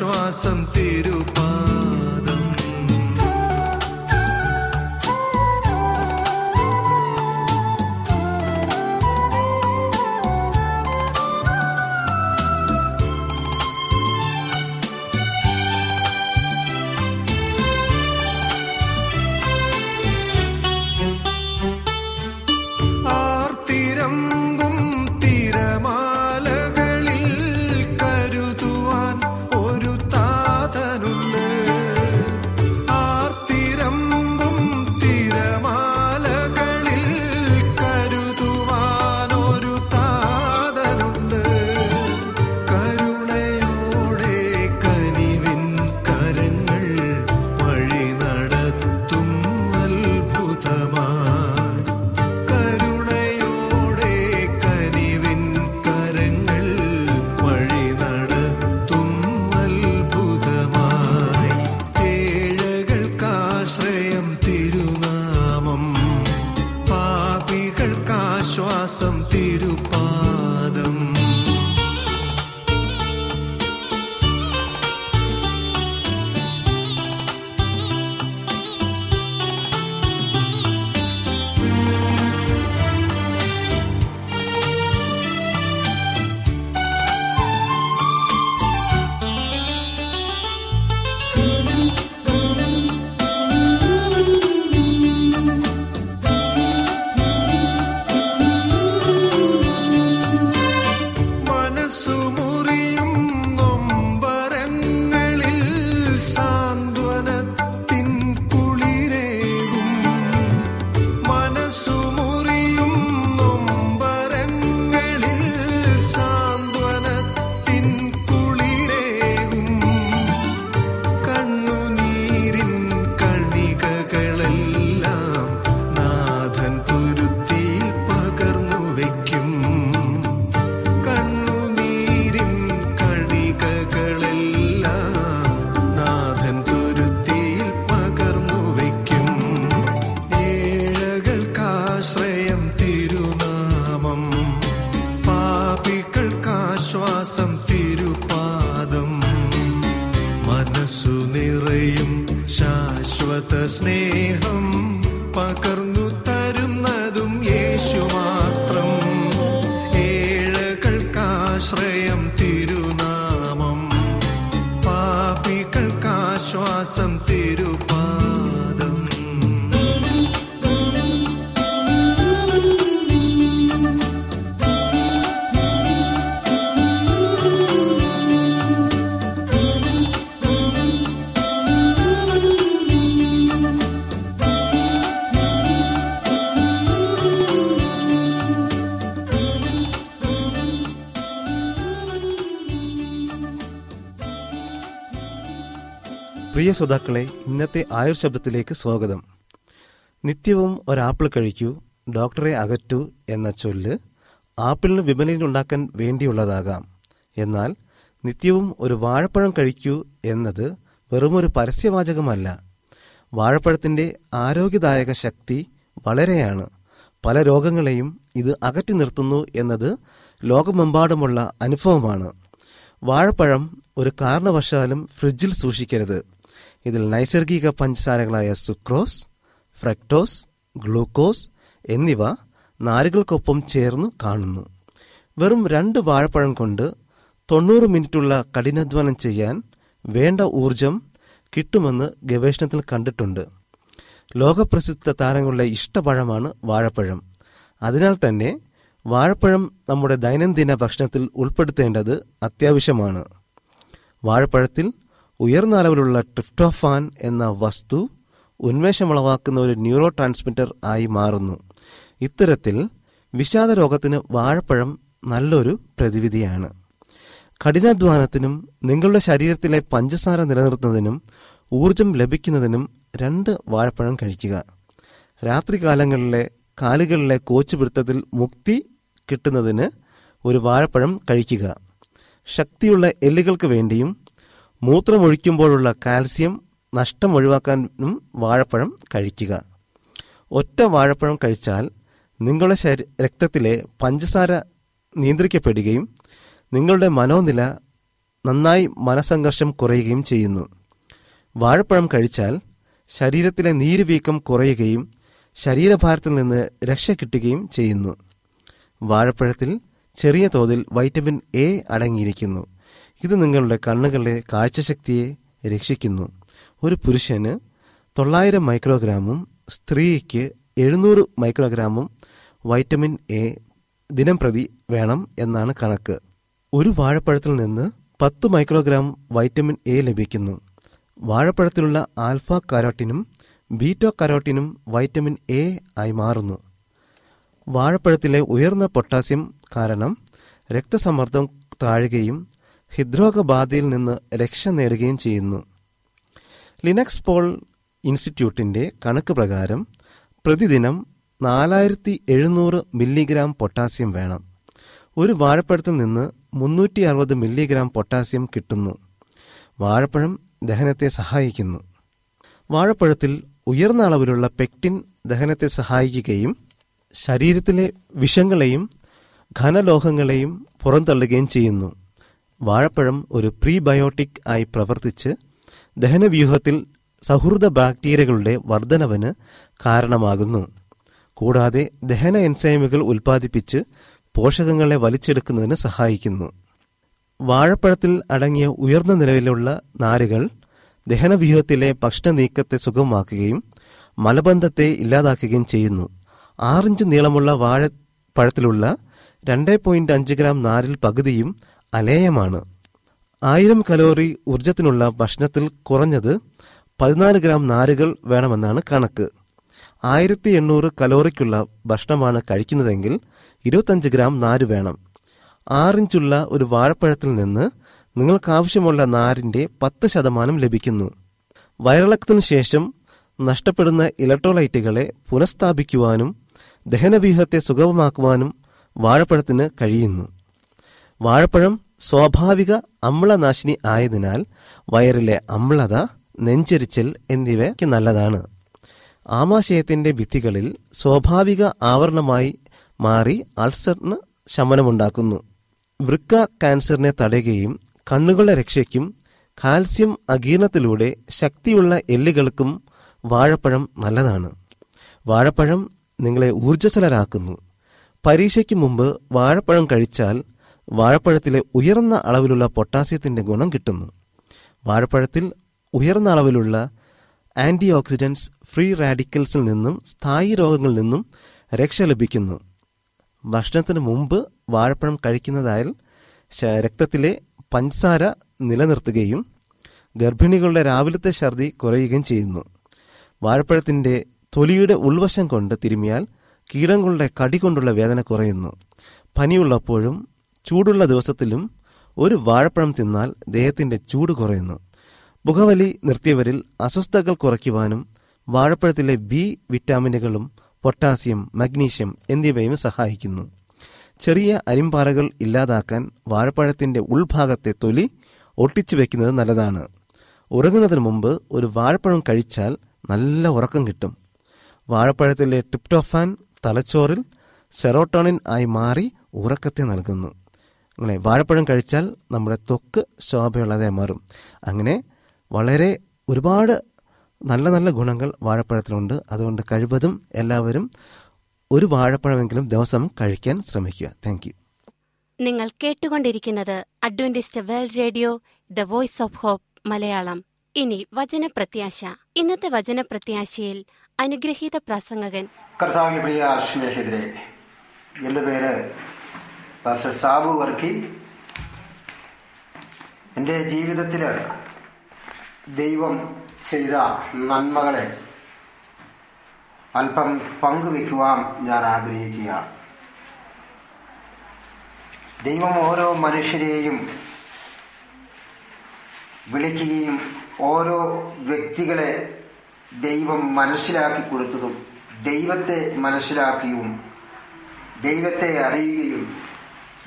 പാപികൾക്കാശ്വാസം തിരുപാദം തിരുനാമം. പാപികൾക്കാശ്വാസം തിരുപാദം പ്രിയ ശ്രോതാക്കളെ ഇന്നത്തെ ആയുർ ശബ്ദത്തിലേക്ക് സ്വാഗതം. നിത്യവും ഒരാപ്പിൾ കഴിക്കൂ ഡോക്ടറെ അകറ്റൂ എന്ന ചൊല്ല് ആപ്പിളിന് വിപണിയിലുണ്ടാക്കാൻ വേണ്ടിയുള്ളതാകാം. എന്നാൽ നിത്യവും ഒരു വാഴപ്പഴം കഴിക്കൂ എന്നത് വെറുമൊരു പരസ്യവാചകമല്ല. വാഴപ്പഴത്തിന്റെ ആരോഗ്യദായക ശക്തി വളരെയാണ്. പല രോഗങ്ങളെയും ഇത് അകറ്റി നിർത്തുന്നു എന്നത് ലോകമെമ്പാടുമുള്ള അനുഭവമാണ്. വാഴപ്പഴം ഒരു കാരണവശാലും ഫ്രിഡ്ജിൽ സൂക്ഷിക്കരുത്. ഇതിൽ നൈസർഗിക പഞ്ചസാരകളായ സുക്രോസ് ഫ്രക്ടോസ് ഗ്ലൂക്കോസ് എന്നിവ നാരുകൾക്കൊപ്പം ചേർന്ന് കാണുന്നു. വെറും രണ്ട് വാഴപ്പഴം കൊണ്ട് തൊണ്ണൂറ് മിനിറ്റുള്ള കഠിനാധ്വാനം ചെയ്യാൻ വേണ്ട ഊർജം കിട്ടുമെന്ന് ഗവേഷണത്തിൽ കണ്ടിട്ടുണ്ട്. ലോകപ്രസിദ്ധ താരങ്ങളുടെ ഇഷ്ടപഴമാണ് വാഴപ്പഴം. അതിനാൽ തന്നെ വാഴപ്പഴം നമ്മുടെ ദൈനംദിന ഭക്ഷണത്തിൽ ഉൾപ്പെടുത്തേണ്ടത് അത്യാവശ്യമാണ്. വാഴപ്പഴത്തിൽ ഉയർന്ന അളവിലുള്ള ട്രിപ്റ്റോഫാൻ എന്ന വസ്തു ഉന്മേഷമുളവാക്കുന്ന ഒരു ന്യൂറോ ട്രാൻസ്മിറ്റർ ആയി മാറുന്നു. ഇത്തരത്തിൽ വിഷാദ രോഗത്തിന് വാഴപ്പഴം നല്ലൊരു പ്രതിവിധിയാണ്. കഠിനാധ്വാനത്തിനും നിങ്ങളുടെ ശരീരത്തിലെ പഞ്ചസാര നിലനിർത്തുന്നതിനും ഊർജം ലഭിക്കുന്നതിനും രണ്ട് വാഴപ്പഴം കഴിക്കുക. രാത്രികാലങ്ങളിലെ കാലുകളിലെ കോച്ചുപിടുത്തത്തിൽ മുക്തി കിട്ടുന്നതിന് ഒരു വാഴപ്പഴം കഴിക്കുക. ശക്തിയുള്ള എല്ലുകൾക്ക് വേണ്ടിയും മൂത്രമൊഴിക്കുമ്പോഴുള്ള കാൽസ്യം നഷ്ടം ഒഴിവാക്കാനും വാഴപ്പഴം കഴിക്കുക. ഒറ്റ വാഴപ്പഴം കഴിച്ചാൽ നിങ്ങളുടെ ശരീ രക്തത്തിലെ പഞ്ചസാര നിയന്ത്രിക്കപ്പെടുകയും നിങ്ങളുടെ മനോനില നന്നായി മനസംഘർഷം കുറയുകയും ചെയ്യുന്നു. വാഴപ്പഴം കഴിച്ചാൽ ശരീരത്തിലെ നീരുവീക്കം കുറയുകയും ശരീരഭാരത്തിൽ നിന്ന് രക്ഷ കിട്ടുകയും ചെയ്യുന്നു. വാഴപ്പഴത്തിൽ ചെറിയ തോതിൽ വൈറ്റമിൻ എ അടങ്ങിയിരിക്കുന്നു. ഇത് നിങ്ങളുടെ കണ്ണുകളുടെ കാഴ്ചശക്തിയെ രക്ഷിക്കുന്നു. ഒരു പുരുഷന് തൊള്ളായിരം മൈക്രോഗ്രാമും സ്ത്രീക്ക് എഴുന്നൂറ് മൈക്രോഗ്രാമും വൈറ്റമിൻ എ ദിനം പ്രതി വേണം എന്നാണ് കണക്ക്. ഒരു വാഴപ്പഴത്തിൽ നിന്ന് പത്ത് മൈക്രോഗ്രാം വൈറ്റമിൻ എ ലഭിക്കുന്നു. വാഴപ്പഴത്തിലുള്ള ആൽഫ കരോട്ടിനും ബീറ്റോ കരോട്ടിനും വൈറ്റമിൻ എ ആയി മാറുന്നു. വാഴപ്പഴത്തിലെ ഉയർന്ന പൊട്ടാസ്യം കാരണം രക്തസമ്മർദ്ദം താഴുകയും ഹൃദ്രോഗബാധയിൽ നിന്ന് രക്ഷ നേടുകയും ചെയ്യുന്നു. ലിനക്സ് പോൾ ഇൻസ്റ്റിറ്റ്യൂട്ടിന്റെ കണക്ക് പ്രകാരം പ്രതിദിനം നാലായിരത്തി എഴുന്നൂറ് മില്ലിഗ്രാം പൊട്ടാസ്യം വേണം. ഒരു വാഴപ്പഴത്തിൽ നിന്ന് മുന്നൂറ്റി അറുപത് മില്ലിഗ്രാം പൊട്ടാസ്യം കിട്ടുന്നു. വാഴപ്പഴം ദഹനത്തെ സഹായിക്കുന്നു. വാഴപ്പഴത്തിൽ ഉയർന്ന അളവിലുള്ള പെക്റ്റിൻ ദഹനത്തെ സഹായിക്കുകയും ശരീരത്തിലെ വിഷങ്ങളെയും ഘനലോഹങ്ങളെയും പുറന്തള്ളുകയും ചെയ്യുന്നു. വാഴപ്പഴം ഒരു പ്രീബയോട്ടിക് ആയി പ്രവർത്തിച്ച് ദഹനവ്യൂഹത്തിൽ സൗഹൃദ ബാക്ടീരിയകളുടെ വർധനവിന് കാരണമാകുന്നു. കൂടാതെ ദഹന എൻസൈമുകൾ ഉൽപ്പാദിപ്പിച്ച് പോഷകങ്ങളെ വലിച്ചെടുക്കുന്നതിന് സഹായിക്കുന്നു. വാഴപ്പഴത്തിൽ അടങ്ങിയ ഉയർന്ന നിലവിലുള്ള നാരുകൾ ദഹനവ്യൂഹത്തിലെ ഭക്ഷണ നീക്കത്തെ സുഗമമാക്കുകയും മലബന്ധത്തെ ഇല്ലാതാക്കുകയും ചെയ്യുന്നു. ആറിഞ്ച് നീളമുള്ള വാഴപ്പഴത്തിലുള്ള രണ്ട് പോയിന്റ് അഞ്ച് ഗ്രാം നാരിൽ പകുതിയും അലേയമാണ്. ആയിരം കലോറി ഊർജത്തിനുള്ള ഭക്ഷണത്തിൽ കുറഞ്ഞത് പതിനാല് ഗ്രാം നാരുകൾ വേണമെന്നാണ് കണക്ക്. ആയിരത്തി എണ്ണൂറ് കലോറിക്കുള്ള ഭക്ഷണമാണ് കഴിക്കുന്നതെങ്കിൽ ഇരുപത്തഞ്ച് ഗ്രാം നാര് വേണം. ആറിഞ്ചുള്ള ഒരു വാഴപ്പഴത്തിൽ നിന്ന് നിങ്ങൾക്കാവശ്യമുള്ള നാരിന്റെ പത്ത് ശതമാനം ലഭിക്കുന്നു. വയറിളക്കത്തിനു ശേഷം നഷ്ടപ്പെടുന്ന ഇലക്ട്രോലൈറ്റുകളെ പുനഃസ്ഥാപിക്കുവാനും ദഹനവ്യൂഹത്തെ സുഗമമാക്കുവാനും വാഴപ്പഴത്തിന് കഴിയുന്നു. വാഴപ്പഴം സ്വാഭാവിക അമ്ലനാശിനി ആയതിനാൽ വയറിലെ അമ്ലത നെഞ്ചരിച്ചൽ എന്നിവയ്ക്ക് നല്ലതാണ്. ആമാശയത്തിന്റെ ഭിത്തികളിൽ സ്വാഭാവിക ആവരണമായി മാറി അൾസറിന് ശമനമുണ്ടാക്കുന്നു. വൃക്ക കാൻസറിനെ തടയുകയും കണ്ണുകളുടെ രക്ഷയ്ക്കും കാൽസ്യം അകീർണത്തിലൂടെ ശക്തിയുള്ള എല്ലുകൾക്കും വാഴപ്പഴം നല്ലതാണ്. വാഴപ്പഴം നിങ്ങളെ ഊർജസ്വലരാക്കുന്നു. പരീക്ഷയ്ക്ക് മുമ്പ് വാഴപ്പഴം കഴിച്ചാൽ വാഴപ്പഴത്തിലെ ഉയർന്ന അളവിലുള്ള പൊട്ടാസ്യത്തിന്റെ ഗുണം കിട്ടുന്നു. വാഴപ്പഴത്തിൽ ഉയർന്ന അളവിലുള്ള ആന്റി ഓക്സിഡൻസ് ഫ്രീ റാഡിക്കൽസിൽ നിന്നും സ്ഥായി രോഗങ്ങളിൽ നിന്നും രക്ഷ ലഭിക്കുന്നു. ഭക്ഷണത്തിന് മുമ്പ് വാഴപ്പഴം കഴിക്കുന്നതായാൽ രക്തത്തിലെ പഞ്ചസാര നിലനിർത്തുകയും ഗർഭിണികളുടെ രാവിലത്തെ ഛർദി കുറയുകയും ചെയ്യുന്നു. വാഴപ്പഴത്തിന്റെ തൊലിയുടെ ഉൾവശം കൊണ്ട് തിരുമിയാൽ കീടങ്ങളുടെ കടി കൊണ്ടുള്ള വേദന കുറയുന്നു. പനിയുള്ളപ്പോഴും ചൂടുള്ള ദിവസത്തിലും ഒരു വാഴപ്പഴം തിന്നാൽ ദേഹത്തിന്റെ ചൂട് കുറയുന്നു. പുകവലി നിർത്തിയവരിൽ അസ്വസ്ഥതകൾ കുറയ്ക്കുവാനും വാഴപ്പഴത്തിലെ ബി വിറ്റാമിനുകളും പൊട്ടാസ്യം മഗ്നീഷ്യം എന്നിവയും സഹായിക്കുന്നു. ചെറിയ അരിമ്പാറകൾ ഇല്ലാതാക്കാൻ വാഴപ്പഴത്തിന്റെ ഉൾഭാഗത്തെ തൊലി ഒട്ടിച്ചു വെക്കുന്നത് നല്ലതാണ്. ഉറങ്ങുന്നതിന് മുമ്പ് ഒരു വാഴപ്പഴം കഴിച്ചാൽ നല്ല ഉറക്കം കിട്ടും. വാഴപ്പഴത്തിലെ ടിപ്റ്റോഫാൻ തലച്ചോറിൽ സെറോട്ടോണിൻ ആയി മാറി ഉറക്കത്തെ നൽകുന്നു. അങ്ങനെ വാഴപ്പഴം കഴിച്ചാൽ നമ്മുടെ ത്വക്ക് ശോഭയുള്ളതായി മാറും. അങ്ങനെ വളരെ ഒരുപാട് നല്ല നല്ല ഗുണങ്ങൾ വാഴപ്പഴത്തിലുണ്ട് അതുകൊണ്ട് കഴിവതും എല്ലാവരും ഒരു വാഴപ്പഴമെങ്കിലും ദിവസം കഴിക്കാൻ ശ്രമിക്കുക. താങ്ക് നിങ്ങൾ കേട്ടുകൊണ്ടിരിക്കുന്നത് Adventist world radio the voice of hope Malayalam. ഇനി വചനപ്രത്യാശ. ഇന്നത്തെ വചനപ്രത്യാശയിൽ അനുഗ്രഹീത പ്രസംഗകൻ കർത്താവിന്റെ പ്രിയ സ്നേഹിതരെ എന്റെ പേര് പാസ്റ്റർ സാബു വർക്കി എന്റെ ജീവിതത്തിൽ ദൈവം ചെയ്ത നന്മകളെ അല്പം പങ്കുവെക്കുവാൻ ഞാൻ ആഗ്രഹിക്കുകയാണ്. ദൈവം ഓരോ മനുഷ്യരെയും വിളിക്കുകയും ഓരോ വ്യക്തികളെ ദൈവം മനസ്സിലാക്കി കൊടുത്തതും ദൈവത്തെ മനസ്സിലാക്കിയും ദൈവത്തെ അറിയുകയും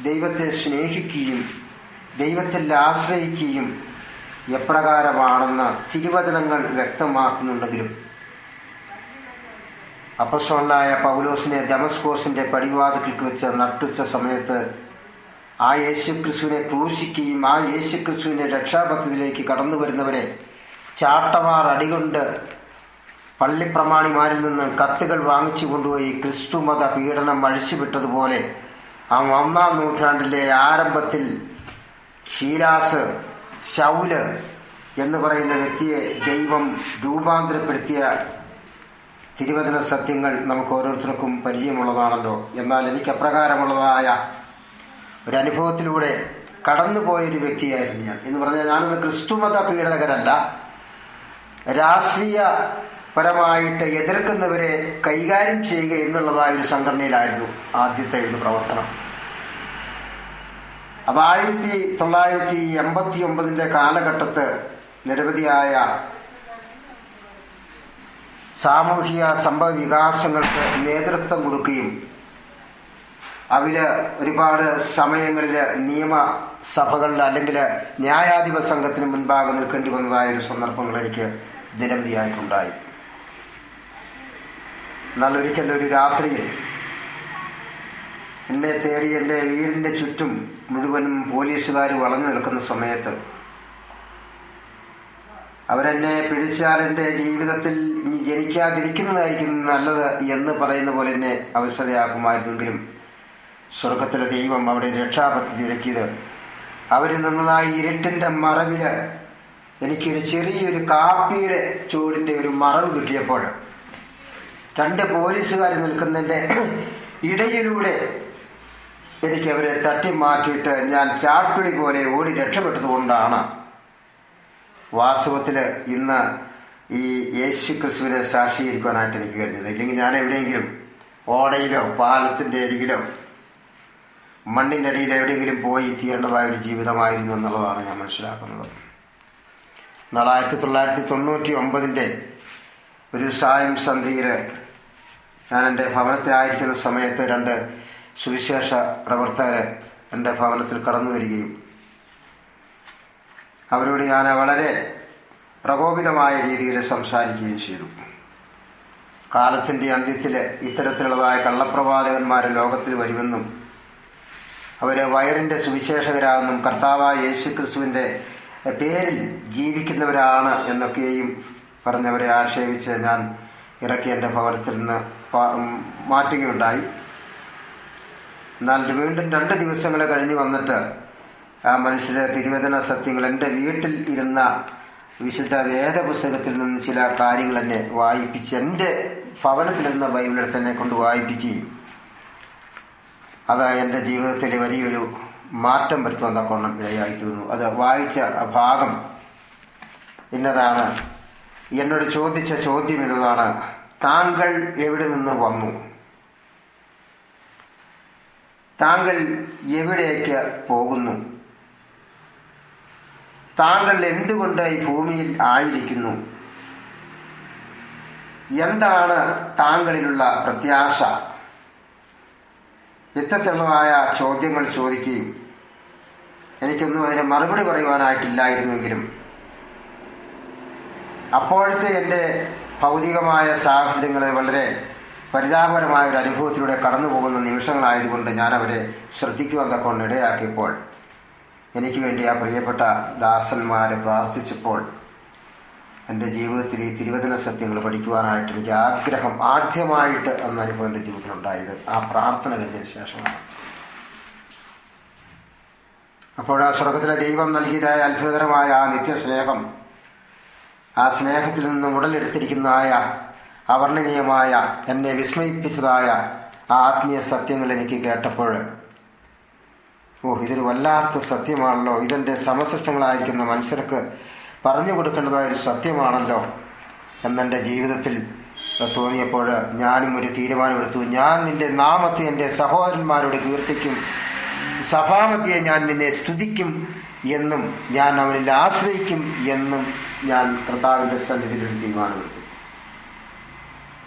ദൈവത്തെ സ്നേഹിക്കുകയും ദൈവത്തിൽ ആശ്രയിക്കുകയും എപ്രകാരമാണെന്ന് തിരുവചനങ്ങൾ വ്യക്തമാക്കുന്നുണ്ടെങ്കിലും അപ്പസ്വലായ പൗലോസിനെ ദമസ്കോസിന്റെ പടിവാതിക്കൽക്ക് വെച്ച് നട്ടുച്ച സമയത്ത് ആ യേശു ക്രിസ്തുവിനെ ക്രൂശിക്കുകയും ആ യേശു ക്രിസ്തുവിനെ രക്ഷാപദ്ധതിയിലേക്ക് കടന്നു വരുന്നവരെ ചാട്ടമാർ അടികൊണ്ട് പള്ളിപ്രമാണിമാരിൽ നിന്ന് കത്തുകൾ വാങ്ങിച്ചു കൊണ്ടുപോയി ക്രിസ്തുമത പീഡനം അഴിച്ചുവിട്ടതുപോലെ ആ ഒന്നാം നൂറ്റാണ്ടിലെ ആരംഭത്തിൽ ഷീലാസ് ശൗൽ എന്ന് പറയുന്ന വ്യക്തിയെ ദൈവം രൂപാന്തരപ്പെടുത്തിയ തിരുവചന സത്യങ്ങൾ നമുക്ക് ഓരോരുത്തർക്കും പരിചയമുള്ളതാണല്ലോ. എന്നാൽ എനിക്ക് അപ്രകാരമുള്ളതായ ഒരു അനുഭവത്തിലൂടെ കടന്നുപോയൊരു വ്യക്തിയായിരുന്നു ഞാൻ. എന്ന് പറഞ്ഞാൽ ഞാനൊന്ന് ക്രിസ്തുമത പീഡകരല്ല രാഷ്ട്രീയ പരമായിട്ട് എതിർക്കുന്നവരെ കൈകാര്യം ചെയ്യുക എന്നുള്ളതായ ഒരു സംഘടനയിലായിരുന്നു ആദ്യത്തെ ഒരു പ്രവർത്തനം. അത് ആയിരത്തി തൊള്ളായിരത്തി എൺപത്തി ഒമ്പതിന്റെ കാലഘട്ടത്ത് നിരവധിയായ സാമൂഹിക സംഭവ വികാസങ്ങൾക്ക് നേതൃത്വം കൊടുക്കുകയും അവർ ഒരുപാട് സമയങ്ങളിൽ നിയമസഭകളിൽ അല്ലെങ്കിൽ ന്യായാധിപ സംഘത്തിന് മുൻപാകെ നിൽക്കേണ്ടി വന്നതായ ഒരു സന്ദർഭങ്ങൾ എനിക്ക് നിരവധിയായിട്ടുണ്ടായി. എന്നാൽ ഒരിക്കൽ ഒരു രാത്രിയിൽ എന്നെ തേടി എന്റെ വീടിന്റെ ചുറ്റും മുഴുവനും പോലീസുകാർ വളഞ്ഞു നിൽക്കുന്ന സമയത്ത് അവരെന്നെ പിടിച്ചാൽ എന്റെ ജീവിതത്തിൽ ഇനി ജനിക്കാതിരിക്കുന്നതായിരിക്കും നല്ലത് എന്ന് പറയുന്ന പോലെ എന്നെ അവസ്ഥയാക്കുമായിരുന്നെങ്കിലും സ്വർഗത്തിലെ ദൈവം അവിടെ രക്ഷാപദ്ധതി ഒരുക്കിയത് അവരിൽ നിന്നതായി ഇരുട്ടിന്റെ മറവിൽ എനിക്കൊരു ചെറിയൊരു കാപ്പിയുടെ ചൂടിന്റെ ഒരു മറവ് കിട്ടിയപ്പോൾ രണ്ട് പോലീസുകാർ നിൽക്കുന്നതിന്റെ ഇടയിലൂടെ എനിക്ക് അവരെ തട്ടി മാറ്റിയിട്ട് ഞാൻ ചാട്ടുളി പോലെ ഓടി രക്ഷപ്പെട്ടതുകൊണ്ടാണ് വാസ്തവത്തിൽ ഇന്ന് ഈ യേശു ക്രിസ്തുവിനെ സാക്ഷീകരിക്കാനായിട്ട് എനിക്ക് കഴിഞ്ഞത്. ഇല്ലെങ്കിൽ ഞാൻ എവിടെയെങ്കിലും ഓടയിലോ പാലത്തിന്റെ അരികിലോ മണ്ണിന്റെ അടിയിൽ എവിടെയെങ്കിലും പോയി തീരേണ്ടതായ ഒരു ജീവിതമായിരുന്നു എന്നുള്ളതാണ് ഞാൻ മനസ്സിലാക്കുന്നത്. എന്നാൽ ആയിരത്തി തൊള്ളായിരത്തി തൊണ്ണൂറ്റി ഒമ്പതിന്റെ ഒരു സായം സന്ധിയിൽ ഞാൻ എന്റെ ഭവനത്തിലായിരിക്കുന്ന സമയത്ത് രണ്ട് സുവിശേഷ പ്രവർത്തകർ എന്റെ ഭവനത്തിൽ കടന്നു വരികയും അവരോട് ഞാൻ വളരെ പ്രകോപിതമായ രീതിയിൽ സംസാരിക്കുകയും ചെയ്തു. കാലത്തിന്റെ അന്ത്യത്തിൽ ഇത്തരത്തിലുള്ളതായ കള്ളപ്രവാചകന്മാർ ലോകത്തിൽ വരുമെന്നും അവരെ വയറിന്റെ സുവിശേഷകരാകുന്നും കർത്താവായ യേശു ക്രിസ്തുവിന്റെ പേരിൽ ജീവിക്കുന്നവരാണ് എന്നൊക്കെയും പറഞ്ഞവരെ ആക്ഷേപിച്ച് ഞാൻ ഇറക്കി എന്റെ ഭവനത്തിൽ നിന്ന് മാറ്റുകയുണ്ടായി എന്നാൽ വീണ്ടും രണ്ട് ദിവസങ്ങൾ കഴിഞ്ഞ് വന്നിട്ട് ആ മനുഷ്യരെ തിരുവേദന സത്യങ്ങൾ എന്റെ വീട്ടിൽ ഇരുന്ന വിശുദ്ധ വേദപുസ്തകത്തിൽ നിന്ന് ചില കാര്യങ്ങൾ എന്നെ വായിപ്പിച്ച് എന്റെ ഭവനത്തിലിരുന്ന ബൈബിളെടുത്ത് എന്നെ കൊണ്ട് വായിപ്പിക്കുകയും അത് എന്റെ ജീവിതത്തിൽ വലിയൊരു മാറ്റം വരുത്തുവാൻ തക്കോണം ഇടയായി തീർന്നു. അത് വായിച്ച ഭാഗം ഇന്നതാണ്. എന്നോട് ചോദിച്ച ചോദ്യം എന്നതാണ് താങ്കൾ എവിടെ നിന്ന് വന്നു? താങ്കൾ എവിടേക്ക് പോകുന്നു? താങ്കൾ എന്തുകൊണ്ട് ഈ ഭൂമിയിൽ ആയിരിക്കുന്നു? എന്താണ് താങ്കളിലുള്ള പ്രത്യാശ? ഇത്തരത്തിലുള്ളതായ ചോദ്യങ്ങൾ ചോദിക്കുകയും എനിക്കൊന്നും അതിന് മറുപടി പറയുവാനായിട്ടില്ലായിരുന്നുവെങ്കിലും അപ്പോഴത്തെ എന്റെ ഭൗതികമായ സാഹചര്യങ്ങളെ വളരെ പരിതാപകരമായ ഒരു അനുഭവത്തിലൂടെ കടന്നു പോകുന്ന നിമിഷങ്ങളായതുകൊണ്ട് ഞാൻ അവരെ ശ്രദ്ധിക്കുവാൻ തക്കൊണ്ട് ഇടയാക്കിയപ്പോൾ എനിക്ക് വേണ്ടി ആ പ്രിയപ്പെട്ട ദാസന്മാരെ പ്രാർത്ഥിച്ചപ്പോൾ എന്റെ ജീവിതത്തിൽ ഈ തിരുവചന സത്യങ്ങൾ പഠിക്കുവാനായിട്ട് എനിക്ക് ആഗ്രഹം ആദ്യമായിട്ട് എന്ന അനുഭവം എന്റെ ജീവിതത്തിലുണ്ടായത്. ആ പ്രാർത്ഥന കഴിഞ്ഞതിന് ശേഷമാണ്. അപ്പോൾ ആ സ്വർഗത്തിലെ ദൈവം നൽകിയതായ അത്ഭുതകരമായ ആ നിത്യസ്നേഹം ആ സ്നേഹത്തിൽ നിന്ന് ഉടലെടുത്തിരിക്കുന്നതായ അവർണനീയമായ എന്നെ വിസ്മയിപ്പിച്ചതായ ആ ആത്മീയ സത്യങ്ങൾ എനിക്ക് കേട്ടപ്പോൾ ഓ ഇതൊരു വല്ലാത്ത സത്യമാണല്ലോ. ഇതെന്റെ സമസൃഷ്ടങ്ങളായിരിക്കുന്ന മനുഷ്യർക്ക് പറഞ്ഞു കൊടുക്കേണ്ടതായ ഒരു സത്യമാണല്ലോ എന്നെന്റെ ജീവിതത്തിൽ തോന്നിയപ്പോൾ ഞാനും ഒരു തീരുമാനമെടുത്തു. ഞാൻ നിന്റെ നാമത്തെ എന്റെ സഹോദരന്മാരോട് കീർത്തിക്കും സഭാമത്തെ ഞാൻ നിന്നെ സ്തുതിക്കും എന്നും ഞാൻ അവനിൽ ആശ്രയിക്കും എന്നും ഞാൻ കർത്താവിന്റെ സന്നിധിയിൽ തീരുമാനമെടുത്തു.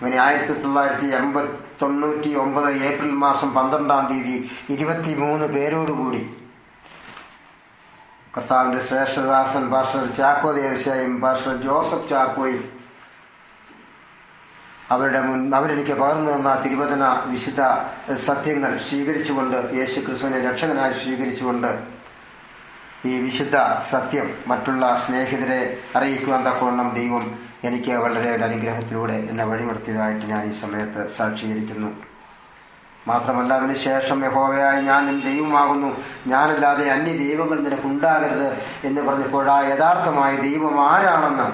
അങ്ങനെ ആയിരത്തി തൊള്ളായിരത്തി എൺപത്തി തൊണ്ണൂറ്റി ഒമ്പത് ഏപ്രിൽ മാസം പന്ത്രണ്ടാം തീയതി ഇരുപത്തി മൂന്ന് പേരോടുകൂടി കർത്താവിന്റെ ശ്രേഷ്ഠദാസൻ പാസ്റ്റർ ചാക്കോ ദേവശായും പാസ്റ്റർ ജോസഫ് ചാക്കോയും അവരുടെ മുൻ അവരെനിക്ക് പകർന്നു തന്ന തിരുവചന വിശുദ്ധ സത്യങ്ങൾ സ്വീകരിച്ചുകൊണ്ട് യേശു ക്രിസ്തുവിനെ രക്ഷകനായി സ്വീകരിച്ചുകൊണ്ട് ഈ വിശുദ്ധ സത്യം മറ്റുള്ള സ്നേഹിതരെ അറിയിക്കുവാൻ തക്കവണ്ണം ദൈവം എനിക്ക് വളരെ ഒരു അനുഗ്രഹത്തിലൂടെ എന്നെ വഴിമർത്തിയതായിട്ട് ഞാൻ ഈ സമയത്ത് സാക്ഷീകരിക്കുന്നു. മാത്രമല്ല അതിനുശേഷം യഹോവയായി ഞാൻ നിൻ ദൈവമാകുന്നു. ഞാനല്ലാതെ അന്യ ദൈവങ്ങൾ നിനക്കുണ്ടാകരുത് എന്ന് പറഞ്ഞപ്പോൾ യഥാർത്ഥമായ ദൈവം ആരാണെന്ന്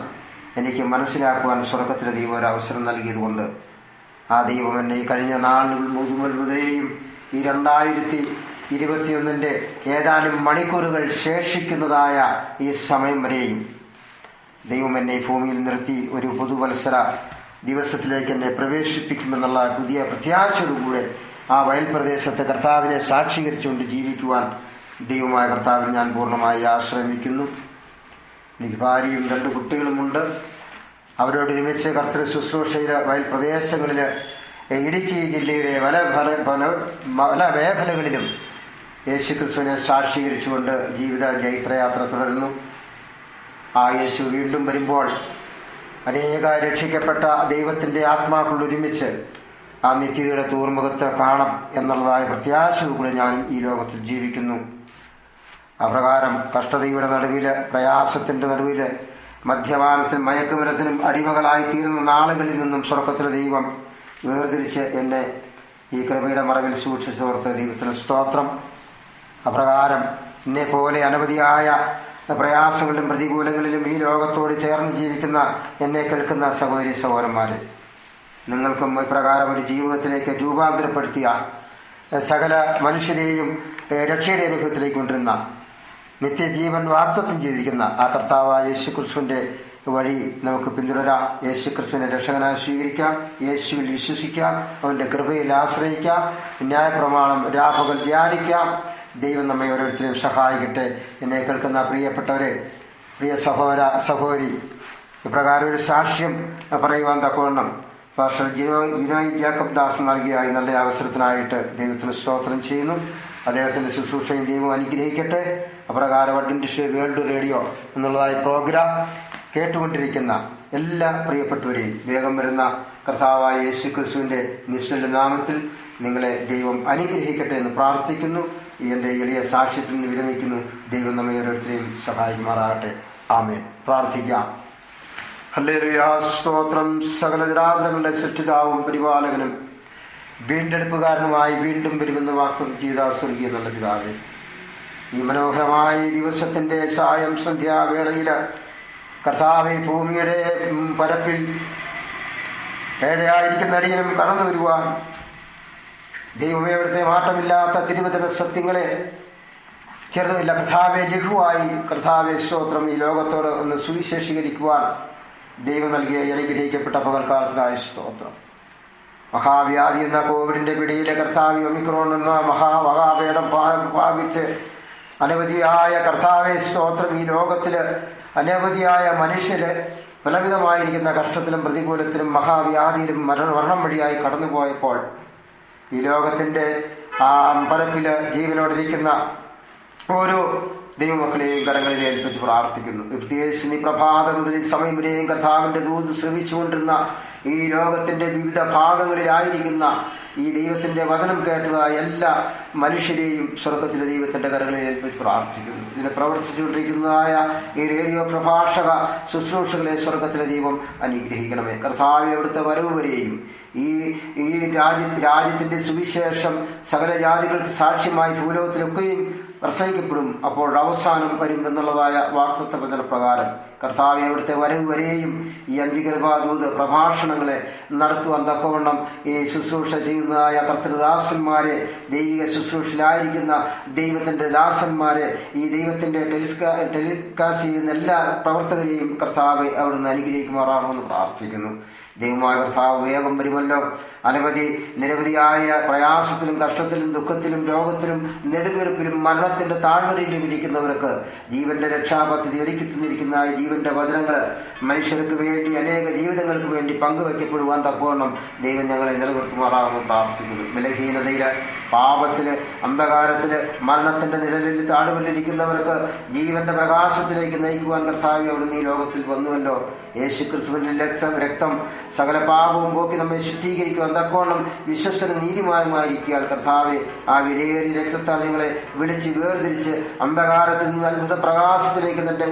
എനിക്ക് മനസ്സിലാക്കുവാൻ സ്വർഗത്തിലെ ദൈവം ഒരു അവസരം നൽകിയതുകൊണ്ട് ആ ദൈവം എന്നെ ഈ കഴിഞ്ഞ നാളിൽ മുതുമൽ മുതലേയും ഈ രണ്ടായിരത്തി ഇരുപത്തിയൊന്നിന്റെ ഏതാനും മണിക്കൂറുകൾ ശേഷിക്കുന്നതായ ഈ സമയം വരെയും ദൈവം എന്നെ ഭൂമിയിൽ നിർത്തി ഒരു പുതുവത്സര ദിവസത്തിലേക്ക് എന്നെ പ്രവേശിപ്പിക്കുമെന്നുള്ള പുതിയ പ്രത്യാശയോടുകൂടെ ആ വയൽ പ്രദേശത്തെ കർത്താവിനെ സാക്ഷീകരിച്ചുകൊണ്ട് ജീവിക്കുവാൻ ദൈവമായ കർത്താവിൽ ഞാൻ പൂർണമായി ആശ്രമിക്കുന്നു എനിക്ക് ഭാര്യയും രണ്ട് കുട്ടികളുമുണ്ട്. അവരോട് ഒരുമിച്ച് കർത്തൃ ശുശ്രൂഷയിലെ വയൽ പ്രദേശങ്ങളിൽ ഇടുക്കി ജില്ലയുടെ പല പല പല മേഖലകളിലും യേശുക്രിസ്തുവിനെ സാക്ഷീകരിച്ചുകൊണ്ട് ജീവിത ജൈത്രയാത്ര തുടരുന്നു. ആ യേശു വീണ്ടും വരുമ്പോൾ അനേക രക്ഷിക്കപ്പെട്ട ദൈവത്തിന്റെ ആത്മാക്കൾ ഒരുമിച്ച് ആ നിത്യതയുടെ തൂർമുഖത്ത് കാണാം എന്നുള്ളതായ പ്രത്യാശ കൂടെ ഞാൻ ഈ ലോകത്തിൽ ജീവിക്കുന്നു. അപ്രകാരം കഷ്ടതയുടെ നടുവിൽ പ്രയാസത്തിന്റെ നടുവിൽ മദ്യപാനത്തിനും മയക്കുമരത്തിനും അടിമകളായി തീരുന്ന നാളുകളിൽ നിന്നും സ്വർഗത്തിലെ ദൈവം വേർതിരിച്ച് എന്നെ ഈ കൃപയുടെ മറവിൽ സൂക്ഷിച്ചോർത്ത് ദൈവത്തിന് സ്തോത്രം. അപ്രകാരം എന്നെ പോലെ അനവധിയായ പ്രയാസങ്ങളിലും പ്രതികൂലങ്ങളിലും ഈ ലോകത്തോട് ചേർന്ന് ജീവിക്കുന്ന എന്നെ കേൾക്കുന്ന സഹോദരി സഹോദരന്മാർ നിങ്ങൾക്കും ഇപ്രകാരം ഒരു ജീവിതത്തിലേക്ക് രൂപാന്തരപ്പെടുത്തിയ സകല മനുഷ്യരെയും രക്ഷയുടെ അനുഭവത്തിലേക്ക് കൊണ്ടിരുന്ന നിത്യജീവൻ വാക്തത്വം ചെയ്തിരിക്കുന്ന ആ കർത്താവായ യേശു ക്രിസ്തുവിന്റെ വഴി നമുക്ക് പിന്തുടരാം. യേശു ക്രിസ്തുവിനെ രക്ഷകനായി സ്വീകരിക്കാം. യേശുവിൽ വിശ്വസിക്കാം. അവന്റെ കൃപയിൽ ആശ്രയിക്കാം. ന്യായപ്രമാണം രാപകൽ ധ്യാനിക്കാം. ദൈവം നമ്മെ ഓരോരുത്തരെയും സഹായിക്കട്ടെ. എന്നെ കേൾക്കുന്ന പ്രിയപ്പെട്ടവരെ പ്രിയ സഹോദര സഹോരി ഇപ്രകാരം ഒരു സാക്ഷ്യം പറയുവാൻ തക്കവണ്ണം പാസ്റ്റർ ജിനോ വിനോയ് ജാക്കബ് ദാസ് നൽകിയ ഈ നല്ല അവസരത്തിനായിട്ട് ദൈവത്തിന് സ്തോത്രം ചെയ്യുന്നു. അദ്ദേഹത്തിന്റെ ശുശ്രൂഷയും ദൈവം അനുഗ്രഹിക്കട്ടെ. അപ്രകാരം അഡ്വന്റിസ്റ്റ് വേൾഡ് റേഡിയോ എന്നുള്ളതായ പ്രോഗ്രാം കേട്ടുകൊണ്ടിരിക്കുന്ന എല്ലാ പ്രിയപ്പെട്ടവരെയും വേഗം വരുന്ന കർത്താവായ യേശു ക്രിസ്തുവിന്റെ നിശ്ചല നാമത്തിൽ നിങ്ങളെ ദൈവം അനുഗ്രഹിക്കട്ടെ എന്ന് പ്രാർത്ഥിക്കുന്നു. എന്റെ എളിയ സാക്ഷ്യത്തിൽ നിന്ന് വിരമിക്കുന്നു ദൈവം നമ്മെ ഓരോരുത്തരെയും സഹായിക്കുമാറാകട്ടെ. ആമേൻ. പ്രാർത്ഥിക്കാം. ഹല്ലേലൂയ. സ്തോത്രം സകല ജരാതരങ്ങളുടെ സൃഷ്ടിതാവും പരിപാലകനും വീണ്ടെടുപ്പുകാരനുമായി വീണ്ടും വരുമെന്ന് വാക്തം ചെയ്ത സ്വർഗീയ നല്ല പിതാവേ. ഈ മനോഹരമായ ദിവസത്തിന്റെ സായം സന്ധ്യാവേളയിൽ കർത്താവ് ഭൂമിയുടെ പരപ്പിൽ ഏഴയായിരിക്കുന്ന അടിയനും കടന്നു വരുവാൻ ദൈവമേ അവിടുത്തെ മാറ്റമില്ലാത്ത തിരുവചന സത്യങ്ങളെ ചെറുതുമില്ല. കർത്താവെ ലഘുവായി കർത്താവെ സ്തോത്രം. ഈ ലോകത്തോട് ഒന്ന് സുവിശേഷീകരിക്കുവാൻ ദൈവം നൽകിയ അനുഗ്രഹിക്കപ്പെട്ട പകൽക്കാലത്തിനായ സ്തോത്രം. മഹാവ്യാധി എന്ന കോവിഡിന്റെ പിടിയിലെ കർത്താവി ഒമിക്രോൺ എന്ന മഹാ മഹാഭേദം ഭാവിച്ച് അനവധിയായ കർത്താവെ സ്തോത്രം. ഈ ലോകത്തിൽ അനവധിയായ മനുഷ്യര് പലവിധമായിരിക്കുന്ന കഷ്ടത്തിലും പ്രതികൂലത്തിലും മഹാവ്യാധിയിലും മരണ മരണം വഴിയായി കടന്നുപോയപ്പോൾ ഈ ലോകത്തിന്റെ ആ പരപ്പിൽ ജീവനോടിരിക്കുന്ന ഓരോ ദൈവമക്കളെയും കരങ്ങളിൽ ഏൽപ്പിച്ച് പ്രാർത്ഥിക്കുന്നു. പ്രത്യേകിച്ച് പ്രഭാതം മുതൽ സമയം വരെയും കർത്താവിന്റെ ദൂത് ശ്രമിച്ചുകൊണ്ടിരുന്ന ഈ ലോകത്തിന്റെ വിവിധ ഭാഗങ്ങളിലായിരിക്കുന്ന ഈ ദൈവത്തിന്റെ വചനം കേട്ടതായ എല്ലാ മനുഷ്യരെയും സ്വർഗത്തിലെ ദൈവത്തിന്റെ കരങ്ങളിൽ ഏൽപ്പിച്ച് പ്രാർത്ഥിക്കുന്നു. ഇതിനെ പ്രവർത്തിച്ചുകൊണ്ടിരിക്കുന്നതായ ഈ റേഡിയോ പ്രഭാഷക ശുശ്രൂഷകളെ സ്വർഗത്തിലെ ദൈവം അനുഗ്രഹിക്കണമേ. കർത്താവ് എവിടുത്തെ വരവ് വരെയും ഈ ഈ രാജ്യ രാജ്യത്തിന്റെ സുവിശേഷം സകല ജാതികൾക്ക് സാക്ഷ്യമായി ഭൂലോകത്തിലൊക്കെയും പ്രസംഗിക്കപ്പെടും. അപ്പോൾ അവസാനം വരും എന്നുള്ളതായ വാക്തത്വ വചന പ്രകാരം കർത്താവ് അവിടുത്തെ വരവ് വരെയും ഈ അന്തികൃപാദൂത് പ്രഭാഷണങ്ങളെ നടത്തുവാൻ തക്കവണ്ണം ഈ ശുശ്രൂഷ ചെയ്യുന്നതായ കർത്തൃദാസന്മാരെ ദൈവിക ശുശ്രൂഷയിലായിരിക്കുന്ന ദൈവത്തിന്റെ ദാസന്മാരെ ഈ ദൈവത്തിന്റെ ടെലിസ്കാ ടെലികാസ്റ്റ് ചെയ്യുന്ന എല്ലാ പ്രവർത്തകരെയും കർത്താവ് അവിടുന്ന് അനുഗ്രഹിക്കുമാറാണെന്ന് പ്രാർത്ഥിക്കുന്നു. ദൈവമായ കർത്താവ് വേഗം വരുമല്ലോ. അനവധി നിരവധിയായ പ്രയാസത്തിലും കഷ്ടത്തിലും ദുഃഖത്തിലും രോഗത്തിലും നെടുവീർപ്പിലും മരണത്തിന്റെ താഴ്വരയിലും ഇരിക്കുന്നവർക്ക് ജീവന്റെ രക്ഷാപദ്ധതി ഒരുക്കി തന്നിരിക്കുന്ന ജീവന്റെ വചനങ്ങൾ മനുഷ്യർക്ക് വേണ്ടി അനേക ജീവിതങ്ങൾക്ക് വേണ്ടി പങ്കുവയ്ക്കപ്പെടുവാൻ തക്കവണ്ണം ദൈവം ഞങ്ങളെ നിലനിർത്തുമാറാകുമെന്ന് പ്രാർത്ഥിക്കുന്നു. ബലഹീനതയിൽ പാപത്തിൽ അന്ധകാരത്തിൽ മരണത്തിന്റെ നിഴലിൽ താഴ്വരയിലിരിക്കുന്നവർക്ക് ജീവന്റെ പ്രകാശത്തിലേക്ക് നയിക്കുവാൻ കർത്താവ് അവിടുന്ന് ഈ ലോകത്തിൽ വന്നുവല്ലോ. യേശു ക്രിസ്തുവിന്റെ രക്തം രക്തം സകല പാപവും പോക്കി നമ്മെ ശുദ്ധീകരിക്കുവാൻ തക്കോണം വിശ്വസന നീതിമാനുമായിരിക്കാൻ കർത്താവെ ആ വിലയേറിയ രക്തത്താൽ നിങ്ങളെ വിളിച്ച് വേർതിരിച്ച് അന്ധകാരത്തിൽ നിന്ന് അത്ഭുത പ്രകാശത്തിലേക്ക് തന്റെ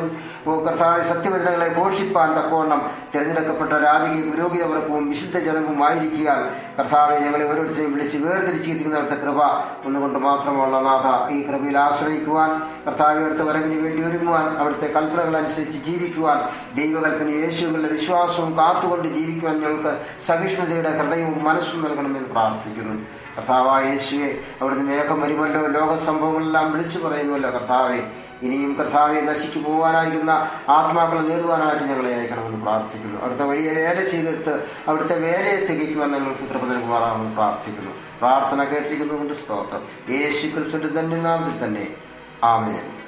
കർത്താവെ സത്യവചനങ്ങളെ പോഷിപ്പാൻ തക്കോണം തിരഞ്ഞെടുക്കപ്പെട്ട രാജകീയ പുരോഹിതവർക്കും വിശുദ്ധ ജനവും ആയിരിക്കാൻ കർത്താവെ ഞങ്ങളെ ഓരോരുത്തരെയും വിളിച്ച് വേർതിരിച്ചിരിക്കുന്ന അവിടുത്തെ കൃപ ഒന്നുകൊണ്ട് മാത്രമുള്ള നാഥ ഈ കൃപയിൽ ആശ്രയിക്കുവാൻ കർത്താവെ അടുത്ത വരവിന് വേണ്ടി ഒരുങ്ങുവാൻ അവിടുത്തെ കൽപ്പനകൾ അനുസരിച്ച് ജീവിക്കുവാൻ ദൈവകൽപ്പന യേശുവിന്റെ വിശ്വാസവും കാത്തുകൊണ്ട് ജീവിക്കുവാൻ ഞങ്ങൾക്ക് സഹിഷ്ണുതയുടെ ഹൃദയവും മനസ്സും നൽകണമെന്ന് പ്രാർത്ഥിക്കുന്നു. കർത്താവായ യേശുവെ അവിടുന്ന് വേഗം വരുമല്ലോ. ലോക സംഭവങ്ങളെല്ലാം വിളിച്ചു പറയുന്നുവല്ലോ കർത്താവെ. ഇനിയും കർത്താവെ നശിച്ചു പോകാനായിരിക്കുന്ന ആത്മാക്കളെ നേടുവാനായിട്ട് ഞങ്ങളെ അയക്കണമെന്ന് പ്രാർത്ഥിക്കുന്നു. അവിടുത്തെ വലിയ വേല ചെയ്തെടുത്ത് അവിടുത്തെ വേലയെ തികയ്ക്കുവാൻ ഞങ്ങൾക്ക് കൃപ നൽകുമാറാണെന്ന് പ്രാർത്ഥിക്കുന്നു. പ്രാർത്ഥന കേട്ടിരിക്കുന്നതുകൊണ്ട് സ്തോത്രം. യേശു ക്രിസ്തുവിന്റെ തന്നെ നാമത്തിൽ തന്നെ. ആമേൻ.